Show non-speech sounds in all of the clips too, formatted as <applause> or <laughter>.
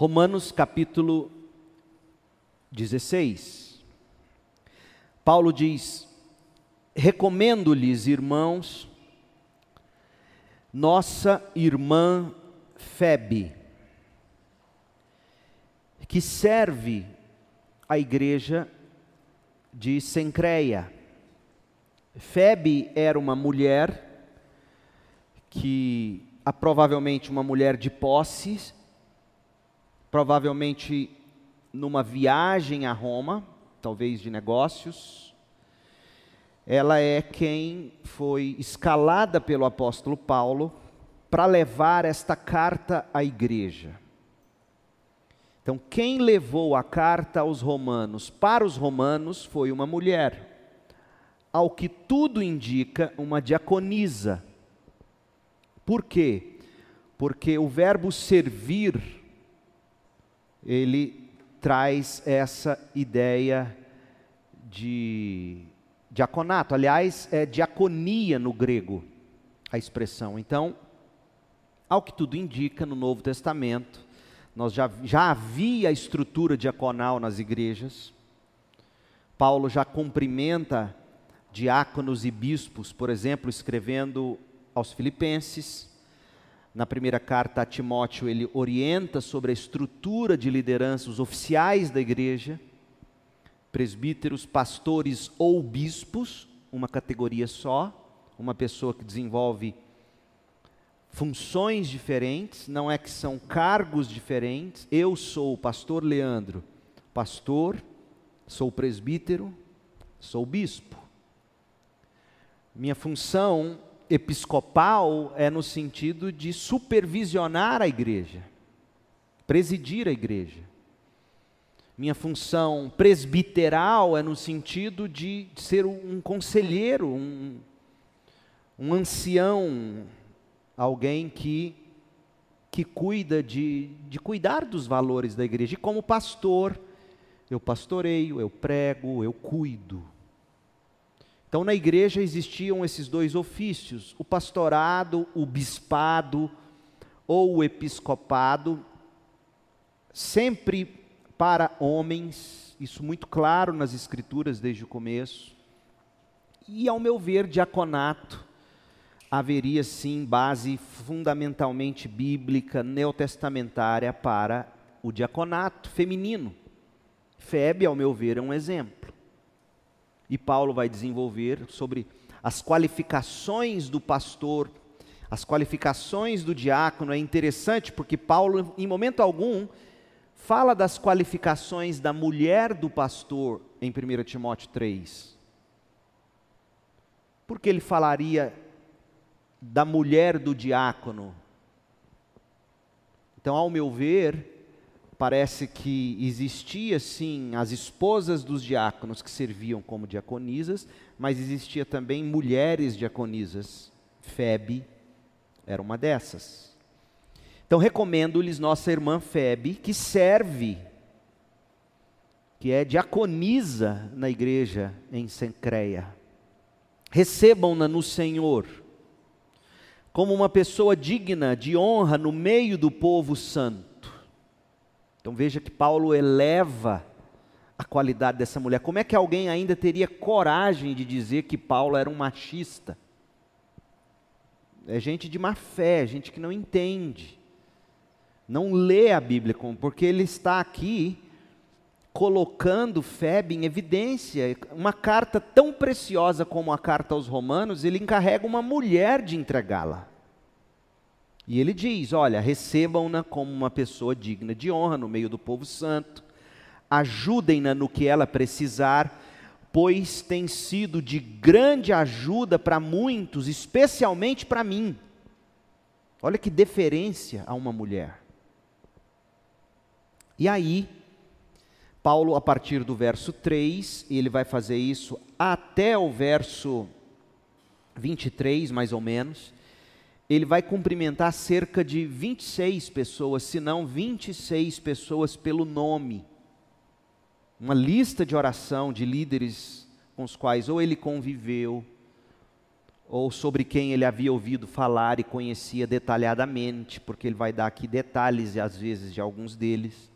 Romanos capítulo 16. Paulo diz: Recomendo-lhes, irmãos, nossa irmã Febe, que serve a igreja de Sencreia. Febe era uma mulher que, provavelmente uma mulher de posses, provavelmente numa viagem a Roma, talvez de negócios. Ela é quem foi escalada pelo apóstolo Paulo para levar esta carta à igreja. Então, quem levou a carta aos romanos para os romanos foi uma mulher. Ao que tudo indica, uma diaconisa. Por quê? Porque o verbo servir, ele traz essa ideia de diaconato. Aliás, é diaconia no grego a expressão. Então, ao que tudo indica, no Novo Testamento, nós já, já havia a estrutura diaconal nas igrejas. Paulo já cumprimenta diáconos e bispos, por exemplo, escrevendo aos Filipenses. Na primeira carta a Timóteo, ele orienta sobre a estrutura de liderança, os oficiais da igreja, presbíteros, pastores ou bispos, uma categoria só, uma pessoa que desenvolve funções diferentes, não é que são cargos diferentes. Eu sou o pastor Leandro, pastor, sou presbítero, sou bispo. Minha função episcopal é no sentido de supervisionar a igreja, presidir a igreja. Minha função presbiteral é no sentido de ser um conselheiro, um, um ancião, alguém que, que cuida de, de cuidar dos valores da igreja. E como pastor, eu pastoreio, eu prego, eu cuido. Então, na igreja existiam esses dois ofícios: o pastorado, o bispado ou o episcopado, sempre para homens, isso muito claro nas Escrituras desde o começo. E, ao meu ver, diaconato haveria sim base fundamentalmente bíblica, neotestamentária para o diaconato feminino. Febe, ao meu ver, é um exemplo. E Paulo vai desenvolver sobre as qualificações do pastor, as qualificações do diácono. É interessante porque Paulo, em momento algum, fala das qualificações da mulher do pastor em 1 Timóteo 3. Porque ele falaria da mulher do diácono. Então, ao meu ver, parece que existia sim as esposas dos diáconos que serviam como diaconisas, mas existia também mulheres diaconisas. Febe era uma dessas. Então recomendo-lhes nossa irmã Febe, que serve, que é diaconisa na igreja em Sencreia. Recebam-na no Senhor como uma pessoa digna de honra no meio do povo santo. Então veja que Paulo eleva a qualidade dessa mulher. Como é que alguém ainda teria coragem de dizer que Paulo era um machista? É gente de má fé, gente que não entende, não lê a Bíblia, porque ele está aqui colocando Febe em evidência. Uma carta tão preciosa como a carta aos Romanos, ele encarrega uma mulher de entregá-la. E ele diz: Olha, recebam-na como uma pessoa digna de honra no meio do povo santo, ajudem-na no que ela precisar, pois tem sido de grande ajuda para muitos, especialmente para mim. Olha que deferência a uma mulher. E aí, Paulo, a partir do verso 3, ele vai fazer isso até o verso 23, mais ou menos. Ele vai cumprimentar cerca de 26 pessoas, se não 26 pessoas pelo nome. Uma lista de oração de líderes com os quais ou ele conviveu, ou sobre quem ele havia ouvido falar e conhecia detalhadamente, porque ele vai dar aqui detalhes, às vezes, de alguns deles.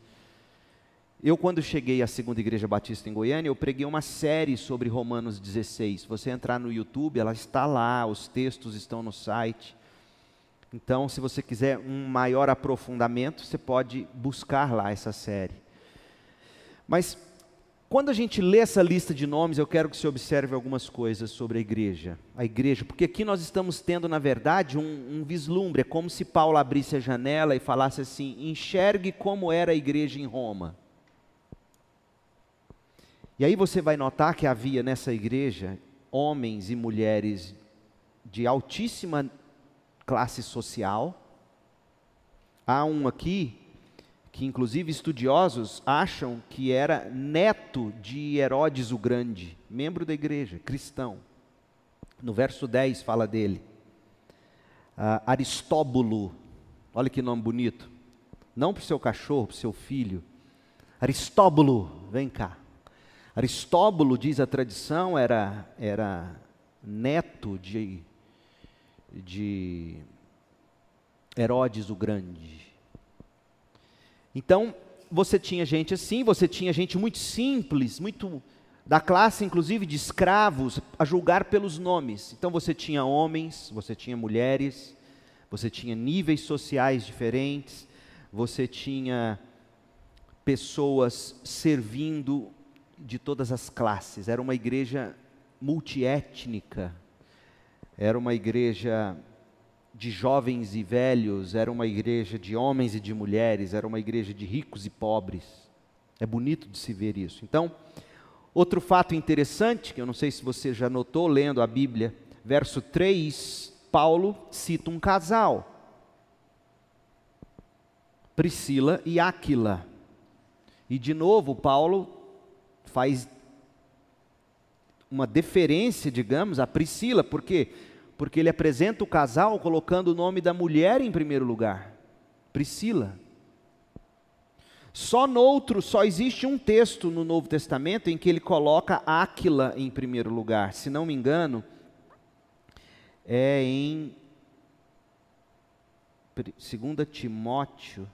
Eu, quando cheguei à Segunda Igreja Batista em Goiânia, eu preguei uma série sobre Romanos 16. Se você entrar no YouTube, ela está lá, os textos estão no site. Então, se você quiser um maior aprofundamento, você pode buscar lá essa série. Mas quando a gente lê essa lista de nomes, eu quero que você observe algumas coisas sobre a igreja. A igreja, porque aqui nós estamos tendo, na verdade, um, um vislumbre. É como se Paulo abrisse a janela e falasse assim: enxergue como era a igreja em Roma. E aí você vai notar que havia nessa igreja homens e mulheres de altíssima classe social. Há um aqui que inclusive estudiosos acham que era neto de Herodes o Grande, membro da igreja, cristão. No verso 10 fala dele. Uh, Aristóbulo, olha que nome bonito. Não para o seu cachorro, para o seu filho. Aristóbulo, vem cá. Aristóbulo, diz a tradição, era, era neto de, de Herodes o Grande. Então, você tinha gente assim, você tinha gente muito simples, muito da classe inclusive de escravos, a julgar pelos nomes. Então você tinha homens, você tinha mulheres, você tinha níveis sociais diferentes, você tinha pessoas servindo de todas as classes. Era uma igreja multiétnica. Era uma igreja de jovens e velhos, era uma igreja de homens e de mulheres, era uma igreja de ricos e pobres. É bonito de se ver isso. Então, outro fato interessante, que eu não sei se você já notou lendo a Bíblia, verso 3, Paulo cita um casal. Priscila e Áquila. E de novo, Paulo faz uma deferência, digamos, a Priscila, porque porque ele apresenta o casal colocando o nome da mulher em primeiro lugar, Priscila. Só noutro, só existe um texto no Novo Testamento em que ele coloca Áquila em primeiro lugar. Se não me engano, é em 2 Timóteo.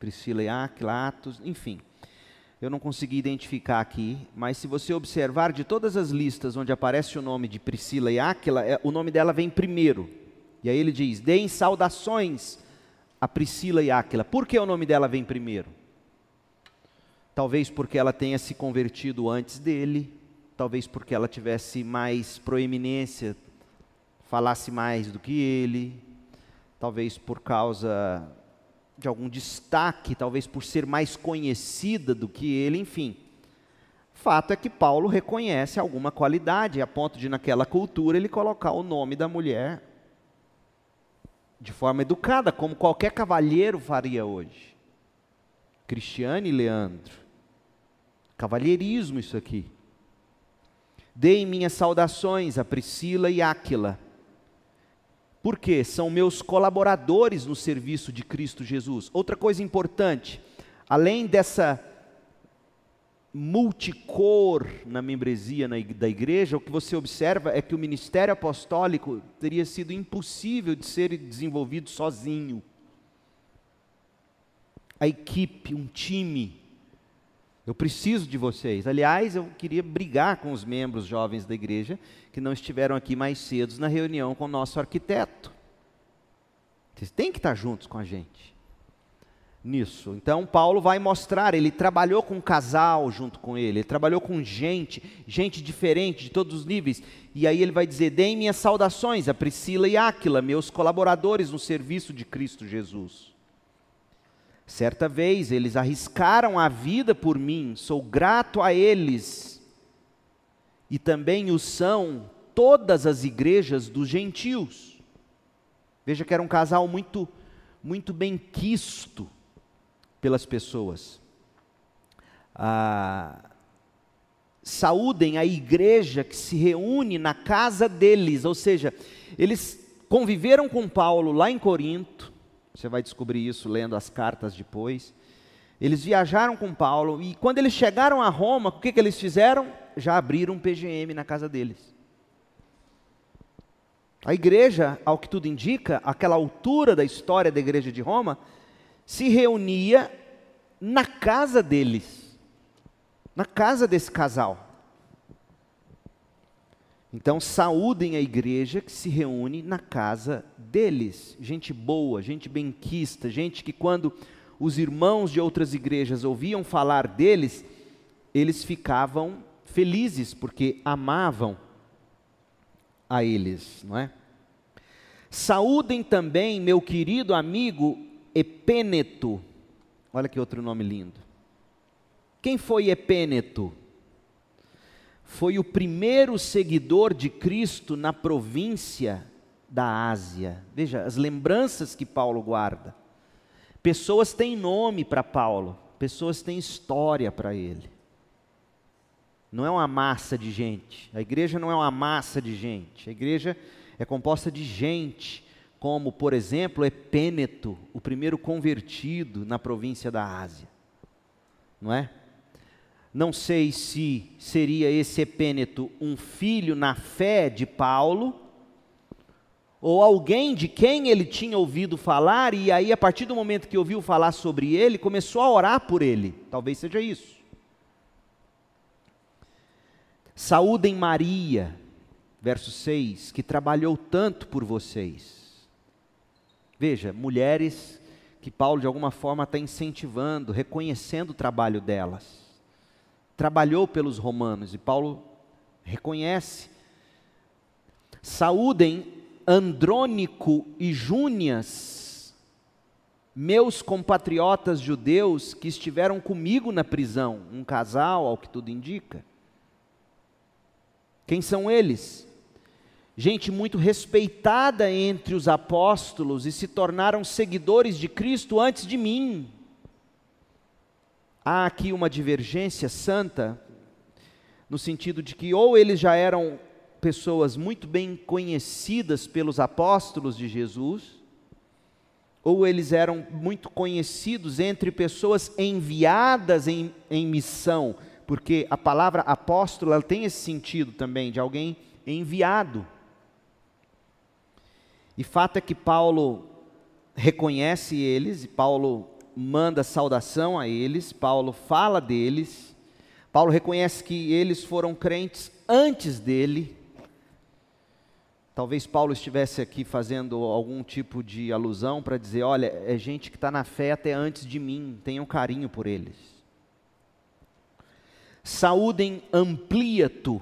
Priscila e Áquila, Atos, enfim eu não consegui identificar aqui, mas se você observar de todas as listas onde aparece o nome de Priscila e Áquila, é, o nome dela vem primeiro. E aí ele diz: deem saudações a Priscila e Áquila. Por que o nome dela vem primeiro? Talvez porque ela tenha se convertido antes dele, talvez porque ela tivesse mais proeminência, falasse mais do que ele, talvez por causa de algum destaque, talvez por ser mais conhecida do que ele, enfim. Fato é que Paulo reconhece alguma qualidade, a ponto de, naquela cultura, ele colocar o nome da mulher de forma educada, como qualquer cavalheiro faria hoje. Cristiane e Leandro. Cavalheirismo isso aqui. Deem minhas saudações a Priscila e Áquila porque são meus colaboradores no serviço de Cristo Jesus. Outra coisa importante, além dessa multicor na membresia da igreja, o que você observa é que o ministério apostólico teria sido impossível de ser desenvolvido sozinho. A equipe, um time, eu preciso de vocês. Aliás, eu queria brigar com os membros jovens da igreja que não estiveram aqui mais cedo na reunião com o nosso arquiteto. Vocês têm que estar juntos com a gente nisso. Então, Paulo vai mostrar, ele trabalhou com um casal junto com ele, ele trabalhou com gente, gente diferente, de todos os níveis. E aí ele vai dizer: Deem minhas saudações a Priscila e Áquila, meus colaboradores no serviço de Cristo Jesus. Certa vez eles arriscaram a vida por mim, sou grato a eles, e também o são todas as igrejas dos gentios. Veja que era um casal muito, muito bem quisto pelas pessoas. Ah, saúdem a igreja que se reúne na casa deles, ou seja, eles conviveram com Paulo lá em Corinto, você vai descobrir isso lendo as cartas depois. Eles viajaram com Paulo e quando eles chegaram a Roma, o que, que eles fizeram? Já abriram um PGM na casa deles. A igreja, ao que tudo indica, aquela altura da história da igreja de Roma, se reunia na casa deles, na casa desse casal. Então, saúdem a igreja que se reúne na casa deles. Gente boa, gente benquista, gente que quando os irmãos de outras igrejas ouviam falar deles, eles ficavam felizes porque amavam a eles, não é? Saúdem também meu querido amigo Epêneto. Olha que outro nome lindo. Quem foi Epêneto? Foi o primeiro seguidor de Cristo na província da Ásia. Veja as lembranças que Paulo guarda. Pessoas têm nome para Paulo, pessoas têm história para ele. Não é uma massa de gente. A igreja não é uma massa de gente. A igreja é composta de gente, como, por exemplo, Epêneto, o primeiro convertido na província da Ásia. Não é? Não sei se seria esse Epêneto um filho na fé de Paulo, ou alguém de quem ele tinha ouvido falar, e aí, a partir do momento que ouviu falar sobre ele, começou a orar por ele. Talvez seja isso. Saúdem Maria, verso 6, que trabalhou tanto por vocês. Veja, mulheres que Paulo de alguma forma está incentivando, reconhecendo o trabalho delas. Trabalhou pelos romanos e Paulo reconhece. Saúdem Andrônico e Júnias, meus compatriotas judeus que estiveram comigo na prisão, um casal, ao que tudo indica. Quem são eles? Gente muito respeitada entre os apóstolos e se tornaram seguidores de Cristo antes de mim. Há aqui uma divergência santa, no sentido de que ou eles já eram pessoas muito bem conhecidas pelos apóstolos de Jesus, ou eles eram muito conhecidos entre pessoas enviadas em, em missão, porque a palavra apóstolo ela tem esse sentido também, de alguém enviado. E fato é que Paulo reconhece eles, e Paulo manda saudação a eles, Paulo fala deles, Paulo reconhece que eles foram crentes antes dele, Talvez Paulo estivesse aqui fazendo algum tipo de alusão para dizer: olha, é gente que está na fé até antes de mim, tenham carinho por eles. Saúdem Ampliato,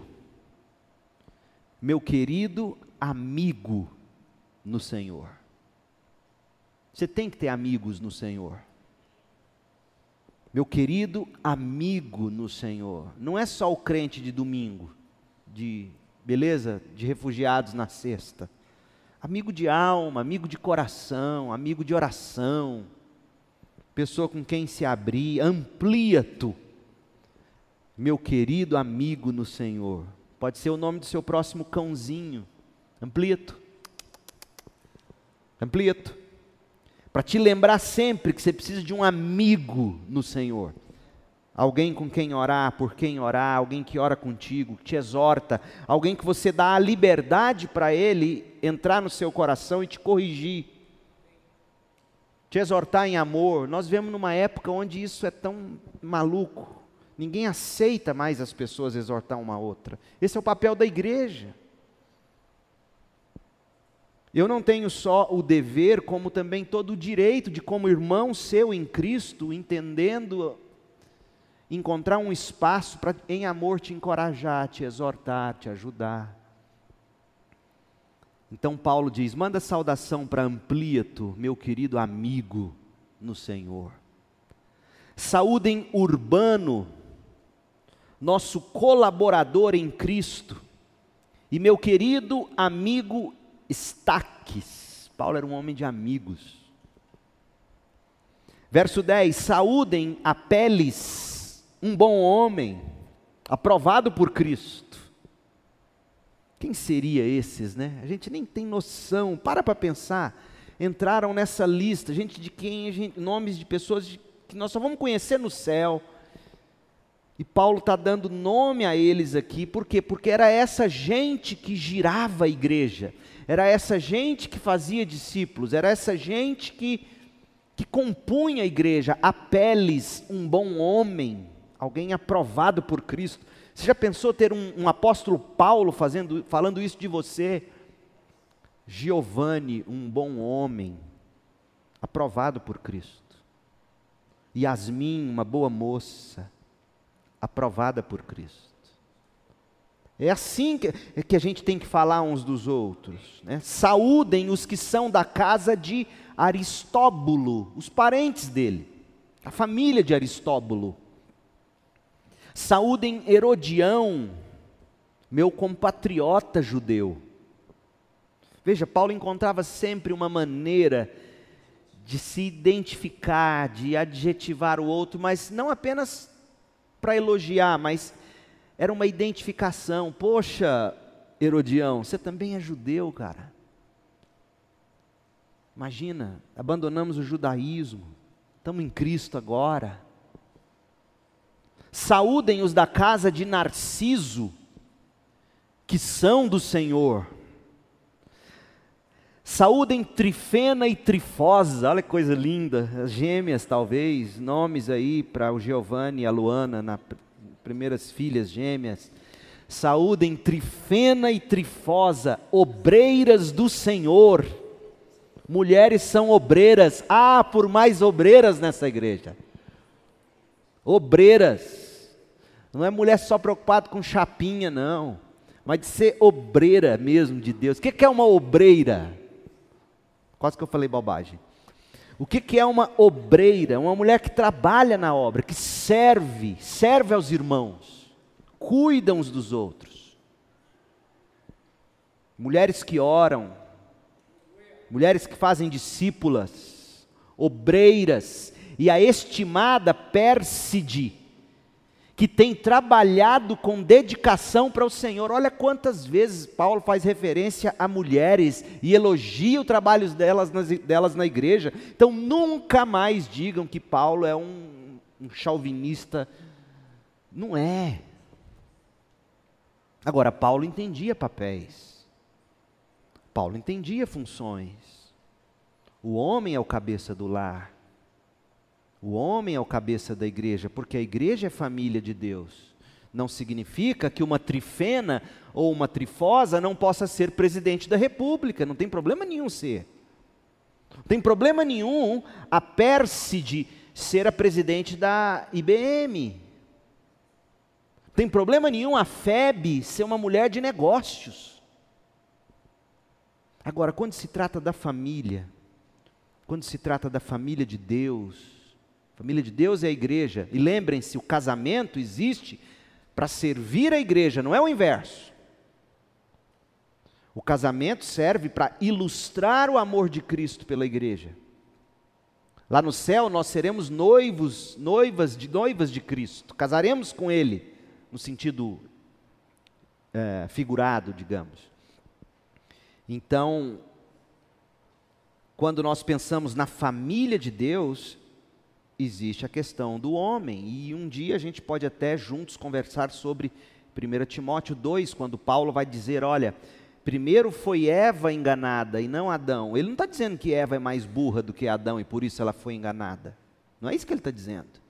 meu querido amigo no Senhor. Você tem que ter amigos no Senhor. Meu querido amigo no Senhor. Não é só o crente de domingo, de beleza? De refugiados na cesta. Amigo de alma, amigo de coração, amigo de oração, pessoa com quem se abrir, amplia-tu, meu querido amigo no Senhor. Pode ser o nome do seu próximo cãozinho, amplia-tu, amplia-tu, para te lembrar sempre que você precisa de um amigo no Senhor alguém com quem orar, por quem orar, alguém que ora contigo, que te exorta, alguém que você dá a liberdade para ele entrar no seu coração e te corrigir, te exortar em amor. Nós vivemos numa época onde isso é tão maluco, ninguém aceita mais as pessoas exortar uma outra. Esse é o papel da igreja. Eu não tenho só o dever, como também todo o direito de, como irmão seu em Cristo, entendendo encontrar um espaço para, em amor, te encorajar, te exortar, te ajudar. Então Paulo diz: manda saudação para Ampliato, meu querido amigo no Senhor. Saúdem Urbano, nosso colaborador em Cristo, e meu querido amigo Estaques. Paulo era um homem de amigos. Verso 10: Saúdem a Peles, um bom homem, aprovado por Cristo. Quem seria esses, né? A gente nem tem noção. Para para pensar. Entraram nessa lista, gente de quem, gente, nomes de pessoas de, que nós só vamos conhecer no céu. E Paulo está dando nome a eles aqui, por quê? Porque era essa gente que girava a igreja, era essa gente que fazia discípulos, era essa gente que, que compunha a igreja. Apeles, um bom homem, alguém aprovado por Cristo. Você já pensou ter um, um apóstolo Paulo fazendo, falando isso de você? Giovanni, um bom homem, aprovado por Cristo. Yasmin, uma boa moça, aprovada por Cristo. É assim que, que a gente tem que falar uns dos outros. Né? Saúdem os que são da casa de Aristóbulo, os parentes dele, a família de Aristóbulo. Saúdem Herodião, meu compatriota judeu. Veja, Paulo encontrava sempre uma maneira de se identificar, de adjetivar o outro, mas não apenas para elogiar, mas era uma identificação. Poxa, Herodião, você também é judeu, cara. Imagina, abandonamos o judaísmo, estamos em Cristo agora. Saúdem os da casa de Narciso, que são do Senhor. Saúdem Trifena e Trifosa, olha que coisa linda, as gêmeas talvez, nomes aí para o Giovanni e a Luana, na primeiras filhas gêmeas. Saúdem Trifena e Trifosa, obreiras do Senhor. Mulheres são obreiras, ah, por mais obreiras nessa igreja. Obreiras. Não é mulher só preocupada com chapinha, não. Mas de ser obreira mesmo de Deus. O que é uma obreira? Quase que eu falei bobagem. O que é uma obreira? Uma mulher que trabalha na obra, que serve, serve aos irmãos, cuida uns dos outros. Mulheres que oram, mulheres que fazem discípulas, obreiras, e a estimada Pérside, que tem trabalhado com dedicação para o Senhor. Olha quantas vezes Paulo faz referência a mulheres e elogia o trabalho delas, delas na igreja. Então nunca mais digam que Paulo é um, um chauvinista. Não é. Agora, Paulo entendia papéis. Paulo entendia funções. O homem é o cabeça do lar. O homem é o cabeça da igreja, porque a igreja é família de Deus. Não significa que uma trifena ou uma trifosa não possa ser presidente da república, não tem problema nenhum ser. Não tem problema nenhum a Pérside ser a presidente da IBM. Tem problema nenhum a FEB ser uma mulher de negócios. Agora, quando se trata da família, quando se trata da família de Deus, a família de Deus é a igreja. E lembrem-se, o casamento existe para servir a igreja, não é o inverso. O casamento serve para ilustrar o amor de Cristo pela igreja. Lá no céu nós seremos noivos, noivas de noivas de Cristo, casaremos com Ele, no sentido é, figurado, digamos. Então, quando nós pensamos na família de Deus, existe a questão do homem. E um dia a gente pode até juntos conversar sobre 1 Timóteo 2, quando Paulo vai dizer: olha, primeiro foi Eva enganada e não Adão. Ele não está dizendo que Eva é mais burra do que Adão e por isso ela foi enganada. Não é isso que ele está dizendo.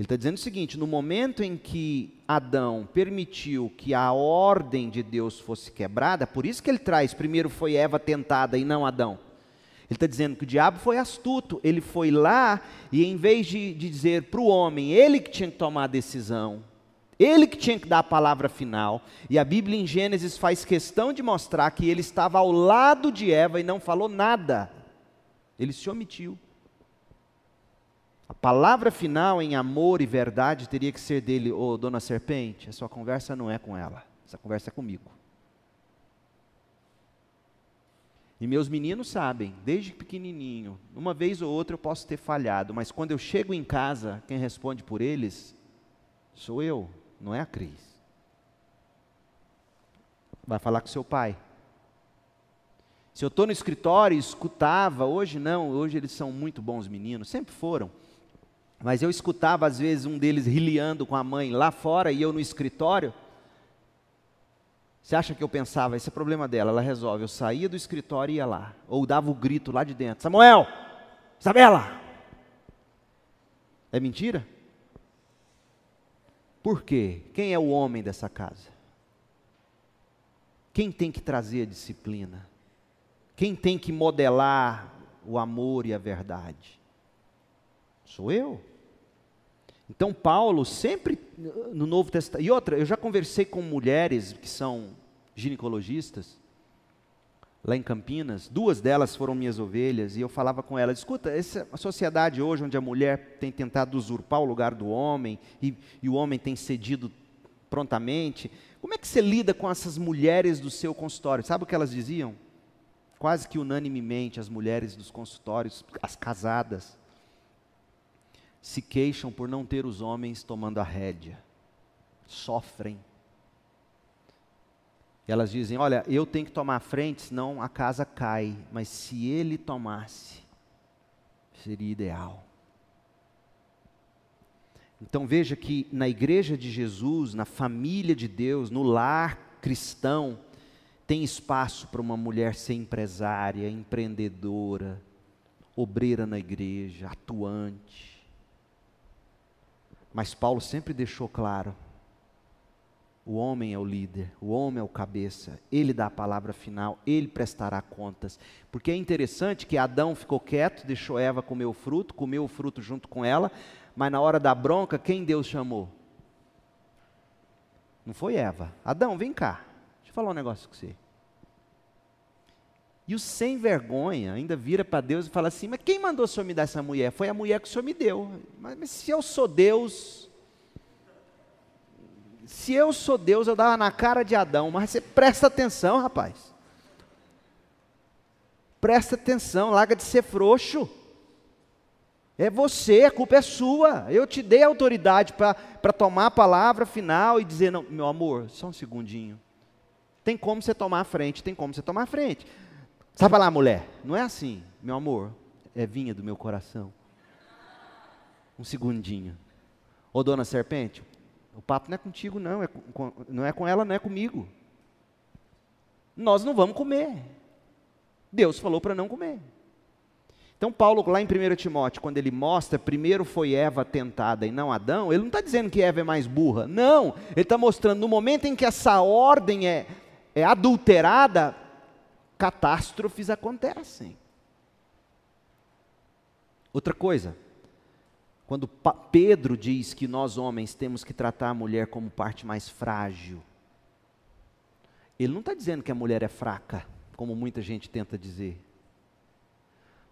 Ele está dizendo o seguinte: no momento em que Adão permitiu que a ordem de Deus fosse quebrada, por isso que ele traz: primeiro foi Eva tentada e não Adão. Ele está dizendo que o diabo foi astuto, ele foi lá e em vez de, de dizer para o homem, ele que tinha que tomar a decisão, ele que tinha que dar a palavra final, e a Bíblia em Gênesis faz questão de mostrar que ele estava ao lado de Eva e não falou nada, ele se omitiu. A palavra final em amor e verdade teria que ser dele, ô oh, dona serpente, a sua conversa não é com ela, essa conversa é comigo. E meus meninos sabem, desde pequenininho, uma vez ou outra eu posso ter falhado, mas quando eu chego em casa, quem responde por eles sou eu, não é a Cris. Vai falar com seu pai. Se eu estou no escritório e escutava, hoje não, hoje eles são muito bons meninos, sempre foram. Mas eu escutava às vezes um deles riliando com a mãe lá fora e eu no escritório. Você acha que eu pensava, esse é problema dela, ela resolve. Eu saía do escritório e ia lá. Ou dava o grito lá de dentro: Samuel! Isabela! É mentira? Por quê? Quem é o homem dessa casa? Quem tem que trazer a disciplina? Quem tem que modelar o amor e a verdade? Sou eu. Então, Paulo sempre no Novo Testamento. E outra, eu já conversei com mulheres que são ginecologistas, lá em Campinas, duas delas foram minhas ovelhas, e eu falava com elas: escuta, essa sociedade hoje onde a mulher tem tentado usurpar o lugar do homem, e, e o homem tem cedido prontamente, como é que você lida com essas mulheres do seu consultório? Sabe o que elas diziam? Quase que unanimemente, as mulheres dos consultórios, as casadas, se queixam por não ter os homens tomando a rédea, sofrem elas dizem: Olha, eu tenho que tomar a frente, senão a casa cai. Mas se ele tomasse, seria ideal. Então veja que na igreja de Jesus, na família de Deus, no lar cristão, tem espaço para uma mulher ser empresária, empreendedora, obreira na igreja, atuante. Mas Paulo sempre deixou claro o homem é o líder, o homem é o cabeça, ele dá a palavra final, ele prestará contas. Porque é interessante que Adão ficou quieto, deixou Eva comer o fruto, comeu o fruto junto com ela, mas na hora da bronca, quem Deus chamou? Não foi Eva. Adão, vem cá, deixa eu falar um negócio com você. E o sem vergonha ainda vira para Deus e fala assim: Mas quem mandou o senhor me dar essa mulher? Foi a mulher que o senhor me deu. Mas, mas se eu sou Deus, se eu sou Deus, eu dava na cara de Adão, mas você presta atenção, rapaz. Presta atenção, larga de ser frouxo. É você, a culpa é sua. Eu te dei autoridade para tomar a palavra final e dizer: não, meu amor, só um segundinho. Tem como você tomar a frente, tem como você tomar a frente. Sabe lá, mulher? Não é assim, meu amor, é vinha do meu coração. Um segundinho. Ô dona serpente, o papo não é contigo, não. É com, não é com ela, não é comigo. Nós não vamos comer. Deus falou para não comer. Então, Paulo, lá em 1 Timóteo, quando ele mostra, primeiro foi Eva tentada e não Adão, ele não está dizendo que Eva é mais burra. Não. Ele está mostrando, no momento em que essa ordem é, é adulterada, catástrofes acontecem. Outra coisa, quando Pedro diz que nós homens temos que tratar a mulher como parte mais frágil, ele não está dizendo que a mulher é fraca, como muita gente tenta dizer.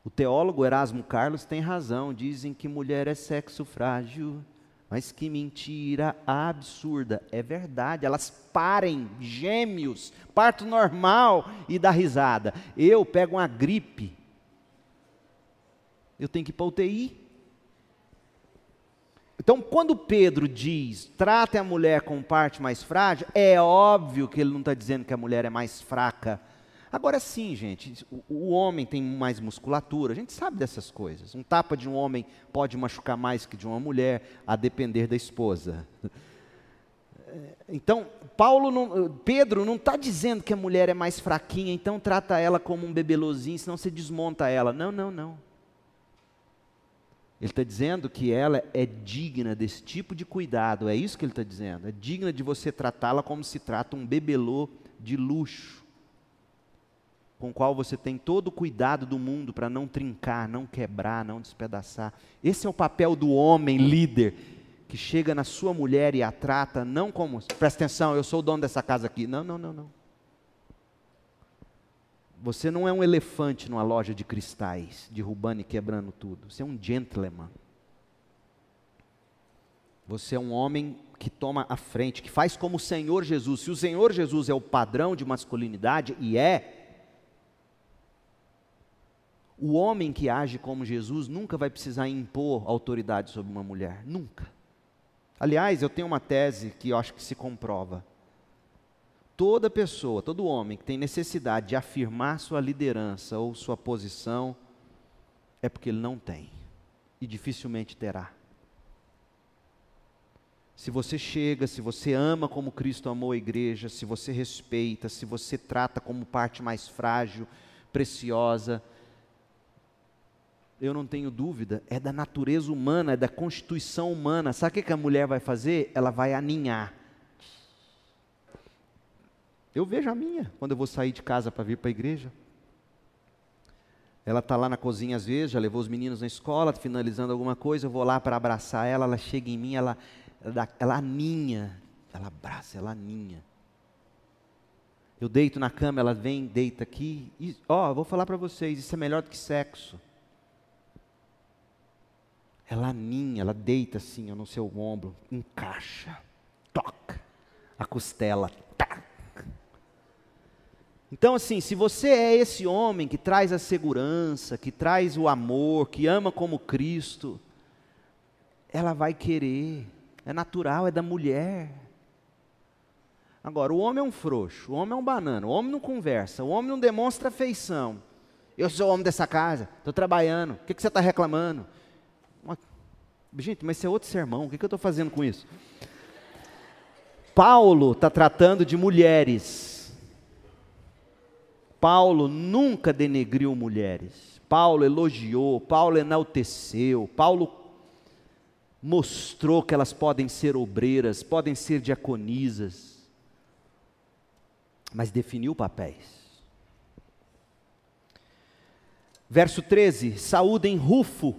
O teólogo Erasmo Carlos tem razão, dizem que mulher é sexo frágil, mas que mentira absurda. É verdade, elas parem, gêmeos, parto normal e dá risada. Eu pego uma gripe, eu tenho que ir para UTI. Então, quando Pedro diz, trate a mulher com parte mais frágil, é óbvio que ele não está dizendo que a mulher é mais fraca. Agora sim, gente, o, o, homem tem mais musculatura, a gente sabe dessas coisas. Um tapa de um homem pode machucar mais que de uma mulher, a depender da esposa. Então, Paulo não, Pedro não está dizendo que a mulher é mais fraquinha, então trata ela como um bebelozinho, senão você desmonta ela. Não, não, não. Ele está dizendo que ela é digna desse tipo de cuidado, é isso que ele está dizendo. É digna de você tratá-la como se trata um bebelô de luxo, com o qual você tem todo o cuidado do mundo para não trincar, não quebrar, não despedaçar. Esse é o papel do homem líder, que chega na sua mulher e a trata não como, presta atenção, eu sou o dono dessa casa aqui. Não, não, não, não. Você não é um elefante numa loja de cristais, derrubando e quebrando tudo. Você é um gentleman. Você é um homem que toma a frente, que faz como o Senhor Jesus. Se o Senhor Jesus é o padrão de masculinidade, e é, o homem que age como Jesus nunca vai precisar impor autoridade sobre uma mulher. Nunca. Aliás, eu tenho uma tese que eu acho que se comprova. Toda pessoa, todo homem que tem necessidade de afirmar sua liderança ou sua posição, é porque ele não tem e dificilmente terá. Se você chega, se você ama como Cristo amou a igreja, se você respeita, se você trata como parte mais frágil, preciosa, eu não tenho dúvida, é da natureza humana, é da constituição humana. Sabe o que a mulher vai fazer? Ela vai aninhar. Eu vejo a minha quando eu vou sair de casa para vir para a igreja. Ela está lá na cozinha às vezes, já levou os meninos na escola, finalizando alguma coisa, eu vou lá para abraçar ela, ela chega em mim, ela, ela, ela aninha, ela abraça, ela aninha. Eu deito na cama, ela vem, deita aqui, ó, vou falar para vocês, isso é melhor do que sexo. Ela aninha, ela deita assim no seu ombro, encaixa, toca a costela, tá, então, assim, se você é esse homem que traz a segurança, que traz o amor, que ama como Cristo, ela vai querer. É natural, é da mulher. Agora, o homem é um frouxo, o homem é um banana, o homem não conversa, o homem não demonstra afeição. Eu sou o homem dessa casa, estou trabalhando, o que, que você está reclamando? Gente, mas isso é outro sermão, o que, eu estou fazendo com isso? Paulo está tratando de mulheres Paulo nunca denegriu mulheres. Paulo elogiou, Paulo enalteceu, Paulo mostrou que elas podem ser obreiras, podem ser diaconisas, mas definiu papéis. Verso 13: Saúdem Rufo,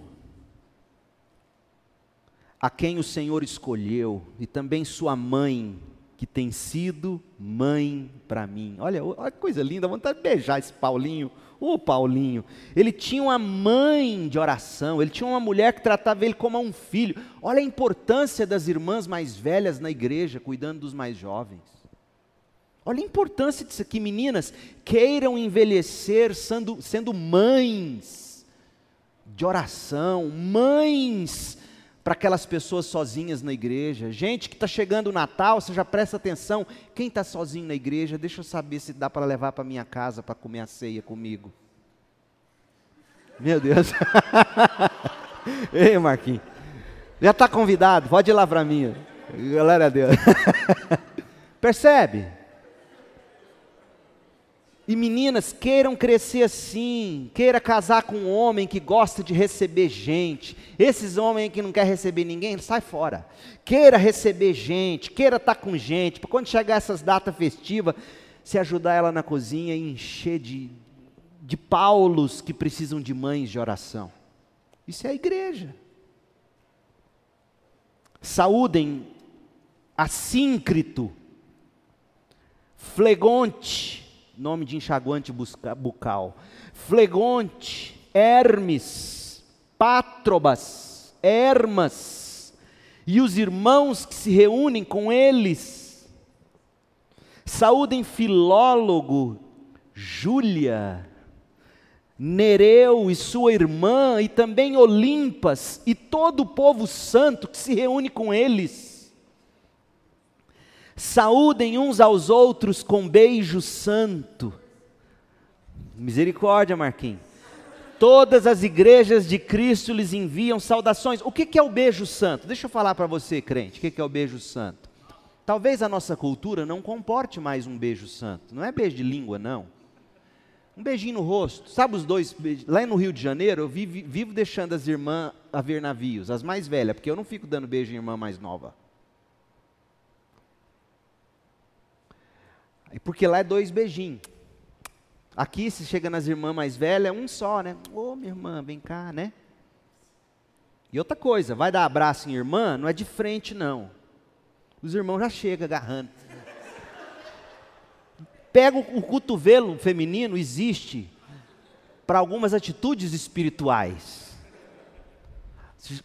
a quem o Senhor escolheu, e também sua mãe, que tem sido mãe para mim. Olha, olha que coisa linda, vontade de beijar esse Paulinho. Ô Paulinho, ele tinha uma mãe de oração, ele tinha uma mulher que tratava ele como um filho. Olha a importância das irmãs mais velhas na igreja, cuidando dos mais jovens. Olha a importância disso aqui, meninas, queiram envelhecer sendo, sendo mães de oração, mães para aquelas pessoas sozinhas na igreja. Gente que está chegando o Natal, você já presta atenção. Quem está sozinho na igreja, deixa eu saber se dá para levar para minha casa para comer a ceia comigo. Meu Deus. <laughs> Ei, Marquinhos. Já está convidado, pode ir lá para mim. Glória a Deus. <laughs> Percebe? E meninas, queiram crescer assim, queira casar com um homem que gosta de receber gente. Esses homens que não quer receber ninguém, sai fora. Queira receber gente, queira estar tá com gente, para quando chegar essas datas festivas, se ajudar ela na cozinha e encher de, de paulos que precisam de mães de oração. Isso é a igreja. Saúdem Assíncrito, Flegonte, nome de enxaguante bucal. Flegonte, Hermes, Pátrobas, Hermas, e os irmãos que se reúnem com eles. Saúdem Filólogo, Júlia, Nereu e sua irmã, e também Olimpas, e todo o povo santo que se reúne com eles. Saúdem uns aos outros com beijo santo. Misericórdia, Marquinhos. Todas as igrejas de Cristo lhes enviam saudações. O que é o beijo santo? Deixa eu falar para você, crente, o que é o beijo santo? Talvez a nossa cultura não comporte mais um beijo santo. Não é beijo de língua, não. Um beijinho no rosto. Sabe os dois? Lá no Rio de Janeiro, eu vivo, vivo deixando as irmãs a ver navios, as mais velhas, porque eu não fico dando beijo em irmã mais nova. Porque lá é dois beijinhos. Aqui, se chega nas irmãs mais velhas, é um só, né? Ô, oh, minha irmã, vem cá, né? E outra coisa, vai dar abraço em irmã, não é de frente, não. Os irmãos já chegam agarrando. Pega o, cotovelo feminino, existe para algumas atitudes espirituais.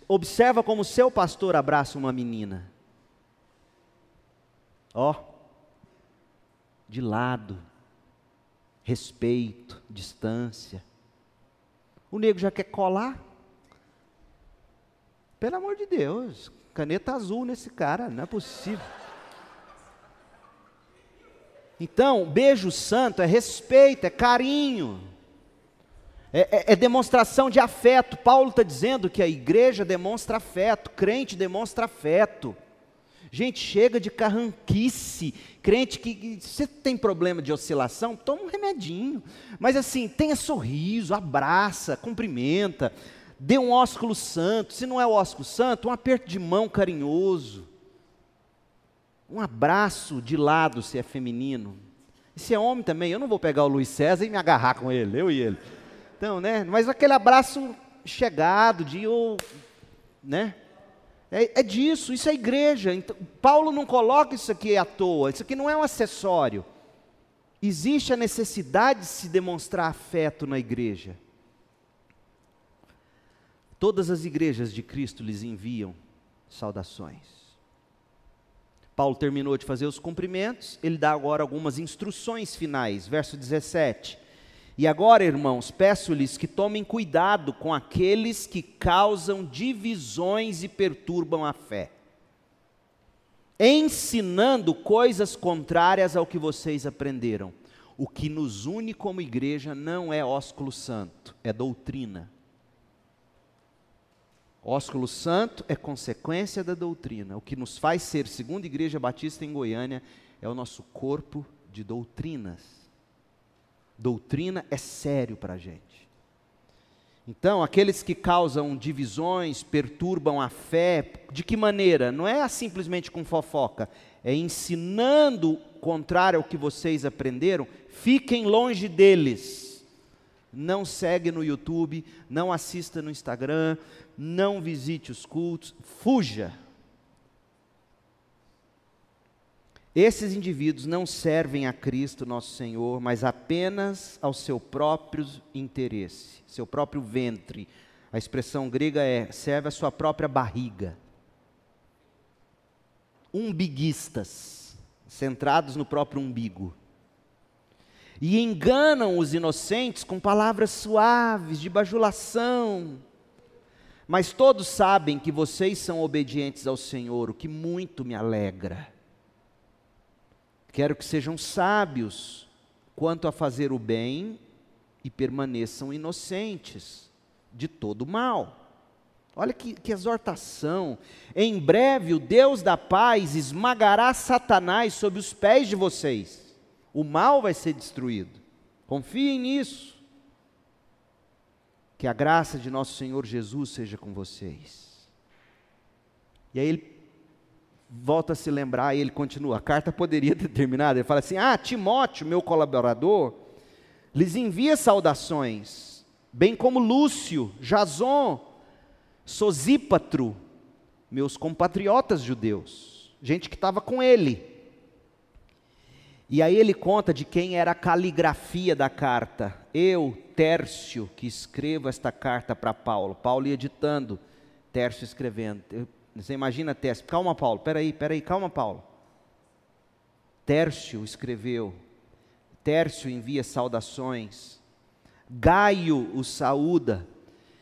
Observa como seu pastor abraça uma menina. Ó. Oh de lado, respeito, distância. O nego já quer colar. Pelo amor de Deus, caneta azul nesse cara, não é possível. Então, beijo santo é respeito, é carinho, é, é, é demonstração de afeto. Paulo está dizendo que a igreja demonstra afeto, crente demonstra afeto. Gente, chega de carranquice. Crente que, você tem problema de oscilação, toma um remedinho. Mas assim, tenha sorriso, abraça, cumprimenta, dê um ósculo santo. Se não é o ósculo santo, um aperto de mão carinhoso. Um abraço de lado, se é feminino. E se é homem também, eu não vou pegar o Luiz César e me agarrar com ele, eu e ele. Então, né? Mas aquele abraço chegado, de, oh, né? É, é, disso, isso é igreja. Então, Paulo não coloca isso aqui à toa, isso aqui não é um acessório. Existe a necessidade de se demonstrar afeto na igreja. Todas as igrejas de Cristo lhes enviam saudações. Paulo terminou de fazer os cumprimentos, ele dá agora algumas instruções finais, verso 17. E agora, irmãos, peço-lhes que tomem cuidado com aqueles que causam divisões e perturbam a fé, ensinando coisas contrárias ao que vocês aprenderam. O que nos une como igreja não é ósculo santo, é doutrina. Ósculo santo é consequência da doutrina. O que nos faz ser, segundo a Igreja Batista em Goiânia, é o nosso corpo de doutrinas. Doutrina é sério para a gente. Então, aqueles que causam divisões, perturbam a fé, de que maneira? Não é simplesmente com fofoca, é ensinando contrário ao que vocês aprenderam, fiquem longe deles. Não segue no YouTube, não assista no Instagram, não visite os cultos, fuja. Esses indivíduos não servem a Cristo, nosso Senhor, mas apenas ao seu próprio interesse, seu próprio ventre. A expressão grega é serve a sua própria barriga. Umbiguistas, centrados no próprio umbigo. E enganam os inocentes com palavras suaves, de bajulação. Mas todos sabem que vocês são obedientes ao Senhor, o que muito me alegra. Quero que sejam sábios quanto a fazer o bem e permaneçam inocentes de todo mal. Olha que, que, exortação. Em breve o Deus da paz esmagará Satanás sob os pés de vocês. O mal vai ser destruído. Confiem nisso. Que a graça de nosso Senhor Jesus seja com vocês. E aí ele volta a se lembrar e ele continua. A carta poderia ter terminado. Ele fala assim: Ah, Timóteo, meu colaborador, lhes envia saudações, bem como Lúcio, Jason, Sosípatro, meus compatriotas judeus, gente que estava com ele. E aí ele conta de quem era a caligrafia da carta. Eu, Tércio, que escrevo esta carta para Paulo. Paulo ia ditando, Tércio escrevendo. Você imagina Tércio. Calma, Paulo. Peraí, peraí, calma, Paulo. Tércio escreveu. Tércio envia saudações. Gaio o saúda.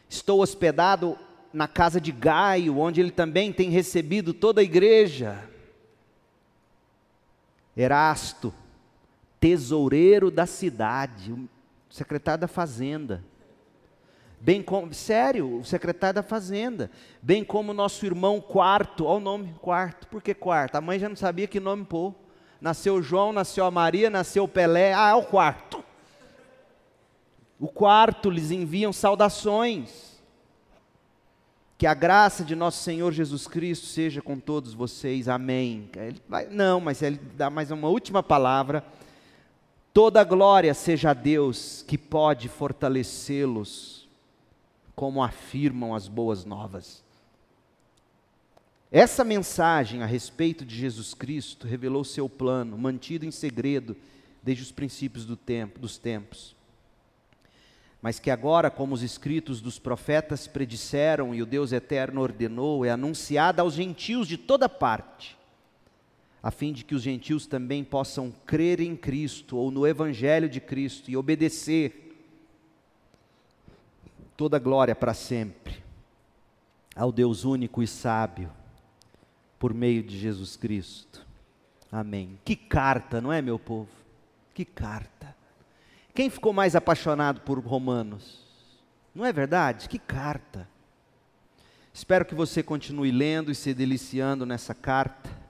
Estou hospedado na casa de Gaio, onde ele também tem recebido toda a igreja. Erasto, tesoureiro da cidade, secretário da fazenda bem como, sério, o secretário da fazenda, bem como nosso irmão quarto, olha o nome quarto, por que quarto? A mãe já não sabia que nome pôr. Nasceu João, nasceu a Maria, nasceu Pelé, ah, é o quarto. O quarto lhes enviam saudações. Que a graça de nosso Senhor Jesus Cristo seja com todos vocês, amém. Ele vai, não, mas ele dá mais uma última palavra. Toda glória seja a Deus que pode fortalecê-los como afirmam as boas novas. Essa mensagem a respeito de Jesus Cristo revelou seu plano, mantido em segredo desde os princípios do tempo, dos tempos. Mas que agora, como os escritos dos profetas predisseram e o Deus eterno ordenou, é anunciada aos gentios de toda parte, a fim de que os gentios também possam crer em Cristo ou no Evangelho de Cristo e obedecer toda glória para sempre ao Deus único e sábio, por meio de Jesus Cristo. Amém. Que carta, não é, meu povo? Que carta. Quem ficou mais apaixonado por Romanos? Não é verdade? Que carta. Espero que você continue lendo e se deliciando nessa carta